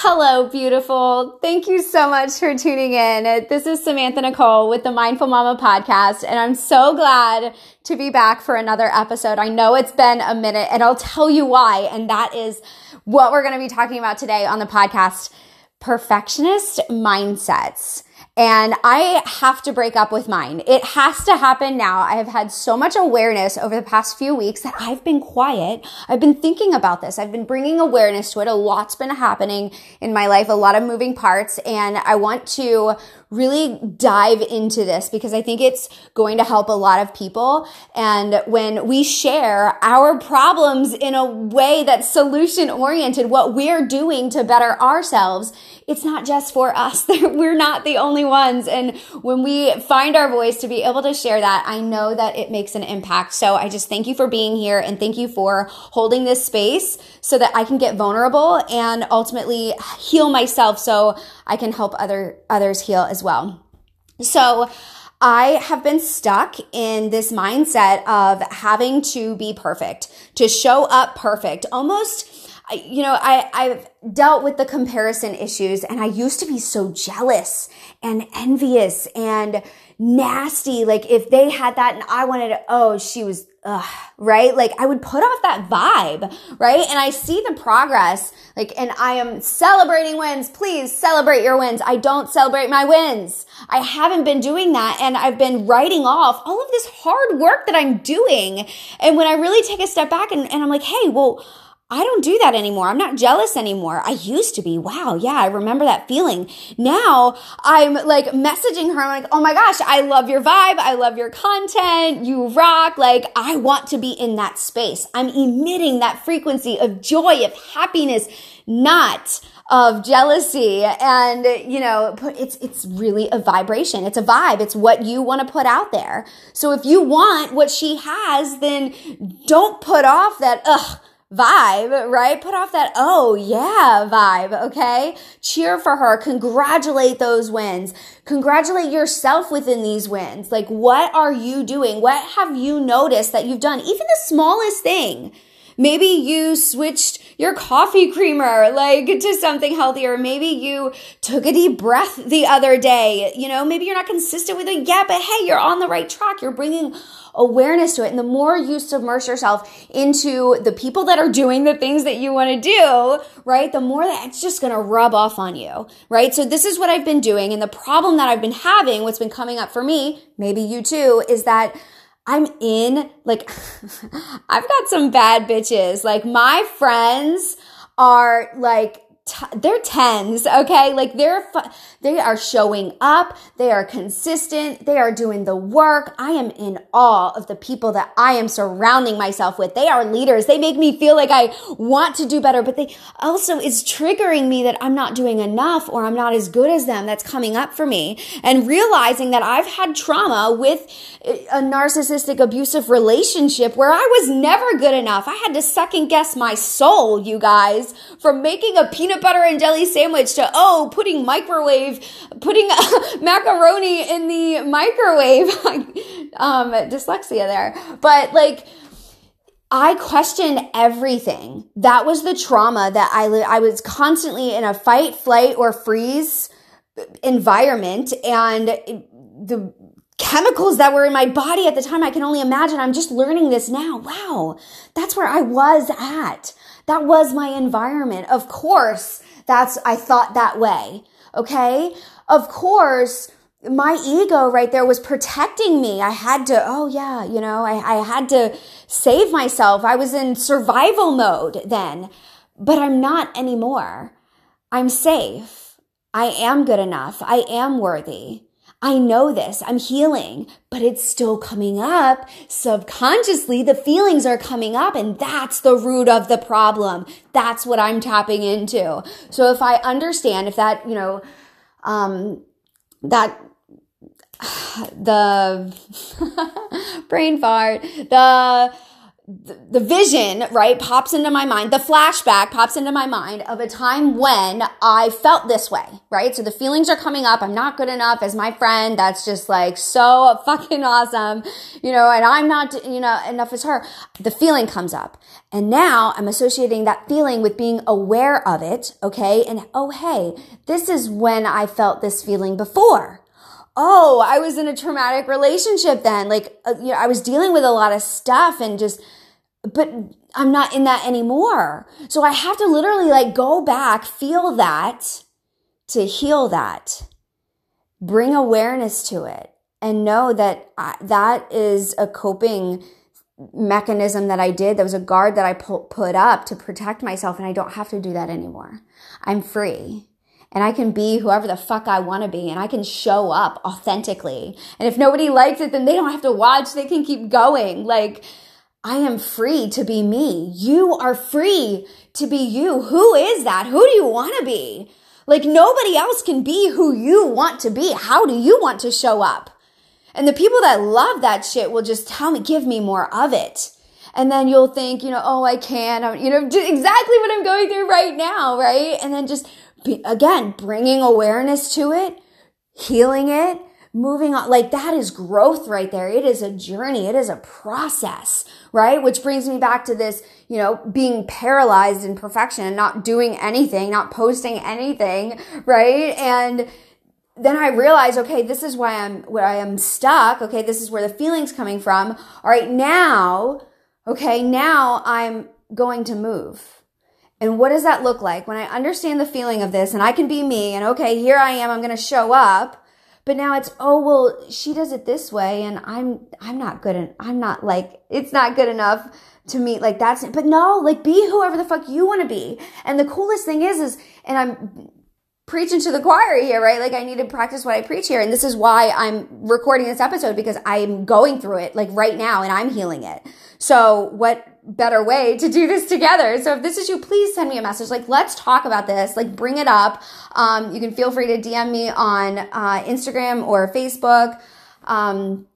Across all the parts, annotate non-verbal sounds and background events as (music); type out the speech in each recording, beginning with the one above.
Hello, beautiful. Thank you so much for tuning in. This is Samantha Nicole with the Mindful Mama podcast, and I'm so glad to be back for another episode. I know it's been a minute, and I'll tell you why, and that is what we're going to be talking about today on the podcast perfectionist mindsets and I have to break up with mine. It has to happen now. I have had so much awareness over the past few weeks that I've been quiet. I've been thinking about this. I've been bringing awareness to it. A lot's been happening in my life, a lot of moving parts, and I want to really dive into this because I think it's going to help a lot of people. And when we share our problems in a way that's solution oriented, what we're doing to better ourselves, it's not just for us. (laughs) we're not the only ones. And when we find our voice to be able to share that, I know that it makes an impact. So I just thank you for being here and thank you for holding this space so that I can get vulnerable and ultimately heal myself so I can help other others heal as well. So I have been stuck in this mindset of having to be perfect, to show up perfect, almost you know, I, I've dealt with the comparison issues and I used to be so jealous and envious and nasty. Like if they had that and I wanted it, oh, she was, ugh, right? Like I would put off that vibe, right? And I see the progress, like, and I am celebrating wins. Please celebrate your wins. I don't celebrate my wins. I haven't been doing that. And I've been writing off all of this hard work that I'm doing. And when I really take a step back and, and I'm like, hey, well, I don't do that anymore. I'm not jealous anymore. I used to be. Wow. Yeah. I remember that feeling. Now I'm like messaging her. I'm like, Oh my gosh, I love your vibe. I love your content. You rock. Like I want to be in that space. I'm emitting that frequency of joy, of happiness, not of jealousy. And, you know, it's, it's really a vibration. It's a vibe. It's what you want to put out there. So if you want what she has, then don't put off that, ugh, vibe, right? Put off that, oh yeah, vibe, okay? Cheer for her. Congratulate those wins. Congratulate yourself within these wins. Like, what are you doing? What have you noticed that you've done? Even the smallest thing. Maybe you switched your coffee creamer like to something healthier. Maybe you took a deep breath the other day. You know, maybe you're not consistent with it yet, but hey, you're on the right track. You're bringing awareness to it. And the more you submerge yourself into the people that are doing the things that you want to do, right? The more that it's just going to rub off on you, right? So this is what I've been doing. And the problem that I've been having, what's been coming up for me, maybe you too, is that I'm in, like, (laughs) I've got some bad bitches. Like, my friends are like, t- they're tens, okay? Like they're, fu- they are showing up. They are consistent. They are doing the work. I am in awe of the people that I am surrounding myself with. They are leaders. They make me feel like I want to do better, but they also is triggering me that I'm not doing enough or I'm not as good as them. That's coming up for me and realizing that I've had trauma with eh, a narcissistic abusive relationship where I was never good enough. I had to second guess my soul, you guys, from making a peanut peanut butter and jelly sandwich to, oh, putting microwave, putting (laughs) macaroni in the microwave. (laughs) um, dyslexia there. But like, I questioned everything. That was the trauma that I li- I was constantly in a fight, flight, or freeze environment, and the chemicals that were in my body at the time. I can only imagine. I'm just learning this now. Wow, that's where I was at. That was my environment. Of course, that's, I thought that way. Okay. Of course, my ego right there was protecting me. I had to, oh yeah, you know, I, I had to save myself. I was in survival mode then, but I'm not anymore. I'm safe. I am good enough. I am worthy. I know this, I'm healing, but it's still coming up. Subconsciously, the feelings are coming up, and that's the root of the problem. That's what I'm tapping into. So if I understand, if that, you know, um, that (sighs) the (laughs) brain fart, the the vision, right, pops into my mind, the flashback pops into my mind of a time when I felt this way, right? So the feelings are coming up. I'm not good enough as my friend. That's just like so (laughs) fucking awesome, you know, and I'm not, you know, enough as her. The feeling comes up. And now I'm associating that feeling with being aware of it, okay? And oh, hey, this is when I felt this feeling before oh, I was in a traumatic relationship then. Like, uh, you know, I was dealing with a lot of stuff and just but I'm not in that anymore. So I have to literally like go back, feel that to heal that, bring awareness to it and know that I, that is a coping mechanism that I did. That was a guard that I put up to protect myself. And I don't have to do that anymore. I'm free and I can be whoever the fuck I want to be and I can show up authentically. And if nobody likes it, then they don't have to watch. They can keep going. Like, I am free to be me. You are free to be you. Who is that? Who do you want to be? Like nobody else can be who you want to be. How do you want to show up? And the people that love that shit will just tell me, give me more of it. And then you'll think, you know, oh, I can, you know, exactly what I'm going through right now, right? And then just be, again, bringing awareness to it, healing it, moving on. Like that is growth right there. It is a journey. It is a process, right? Which brings me back to this, you know, being paralyzed in perfection and not doing anything, not posting anything, right? And then I realize, okay, this is why I'm where I am stuck. Okay, this is where the feeling's coming from. All right, now, okay, now I'm going to move. And what does that look like when I understand the feeling of this and I can be me and okay, here I am, I'm going to show up but now it's, oh, well, she does it this way and I'm, I'm not good. And I'm not like, it's not good enough to meet like that's, but no, like be whoever the fuck you want to be. And the coolest thing is, is, and I'm preaching to the choir here, right? Like I need to practice what I preach here. And this is why I'm recording this episode because I'm going through it like right now and I'm healing it. So what better way to do this together? So if this is you, please send me a message. Like, let's talk about this. Like, bring it up. Um, you can feel free to DM me on uh, Instagram or Facebook. Um,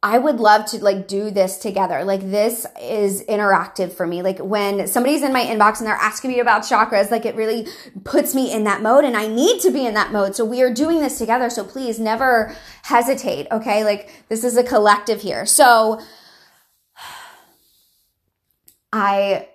I would love to like do this together. Like this is interactive for me. Like when somebody's in my inbox and they're asking me about chakras, like it really puts me in that mode and I need to be in that mode. So we are doing this together. So please never hesitate. Okay. Like this is a collective here. So I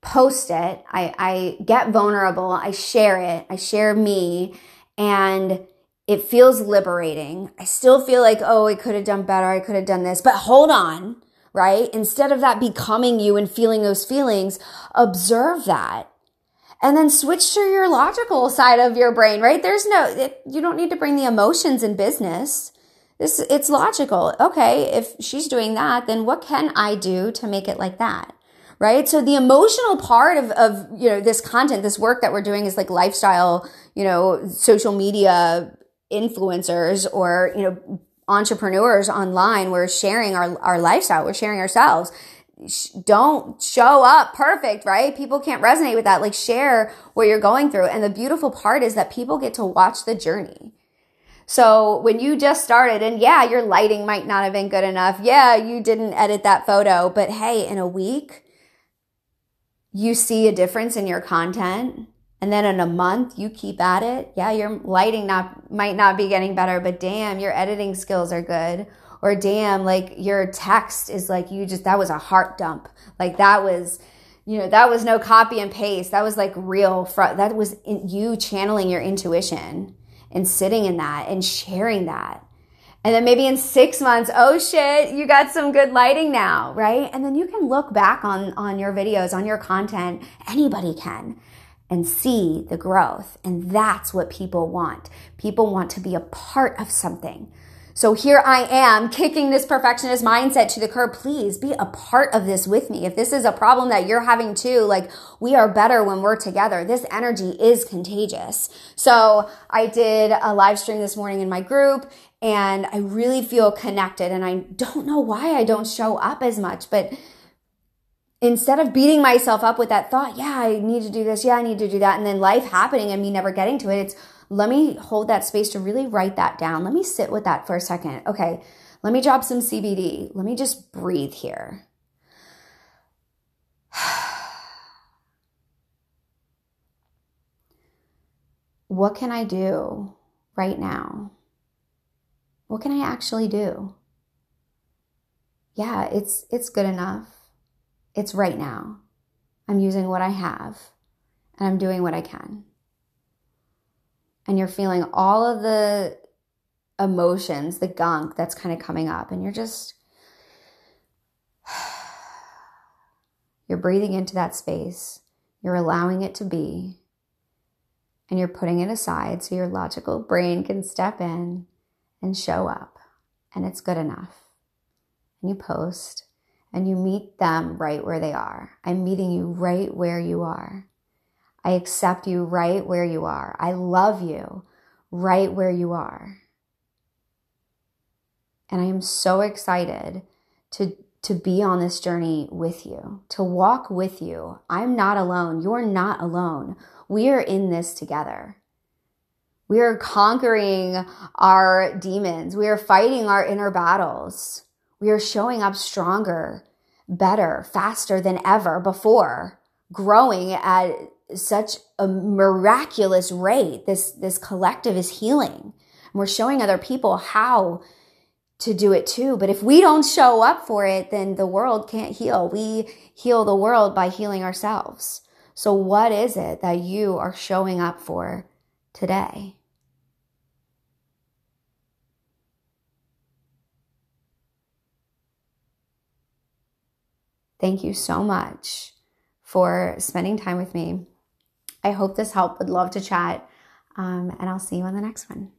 post it, I, I get vulnerable, I share it, I share me, and it feels liberating. I still feel like, oh, I could have done better, I could have done this, but hold on, right? Instead of that becoming you and feeling those feelings, observe that. And then switch to your logical side of your brain, right? There's no, it, you don't need to bring the emotions in business. This, it's logical. Okay, if she's doing that, then what can I do to make it like that? Right. So the emotional part of, of, you know, this content, this work that we're doing is like lifestyle, you know, social media influencers or, you know, entrepreneurs online. We're sharing our, our lifestyle. We're sharing ourselves don't show up perfect, right? People can't resonate with that. Like share what you're going through. And the beautiful part is that people get to watch the journey. So when you just started and yeah, your lighting might not have been good enough. Yeah, you didn't edit that photo, but hey, in a week, you see a difference in your content. And then in a month, you keep at it. Yeah, your lighting not, might not be getting better, but damn, your editing skills are good. Or damn, like your text is like you just, that was a heart dump. Like that was, you know, that was no copy and paste. That was like real, fr- that was you channeling your intuition and sitting in that and sharing that. And then maybe in six months, oh shit, you got some good lighting now, right? And then you can look back on, on your videos, on your content. Anybody can and see the growth. And that's what people want. People want to be a part of something. So here I am kicking this perfectionist mindset to the curb. Please be a part of this with me. If this is a problem that you're having too, like we are better when we're together. This energy is contagious. So I did a live stream this morning in my group and I really feel connected and I don't know why I don't show up as much, but instead of beating myself up with that thought, yeah, I need to do this. Yeah, I need to do that. And then life happening and me never getting to it. It's let me hold that space to really write that down. Let me sit with that for a second. Okay, let me drop some CBD. Let me just breathe here. (sighs) what can I do right now? What can I actually do? Yeah, it's it's good enough. It's right now. I'm using what I have and I'm doing what I can. And you're feeling all of the emotions, the gunk that's kind of coming up and you're just (sighs) you're breathing into that space. You're allowing it to be and you're putting it aside so your logical brain can step in and show up, and it's good enough. And you post and you meet them right where they are. I'm meeting you right where you are. I accept you right where you are. I love you right where you are. And I am so excited to, to be on this journey with you, to walk with you. I'm not alone. You're not alone. We are in this together. We are conquering our demons. We are fighting our inner battles. We are showing up stronger, better, faster than ever before, growing at such a miraculous rate. This, this collective is healing. And we're showing other people how to do it too. But if we don't show up for it, then the world can't heal. We heal the world by healing ourselves. So, what is it that you are showing up for today? Thank you so much for spending time with me. I hope this helped. Would love to chat. Um, and I'll see you on the next one.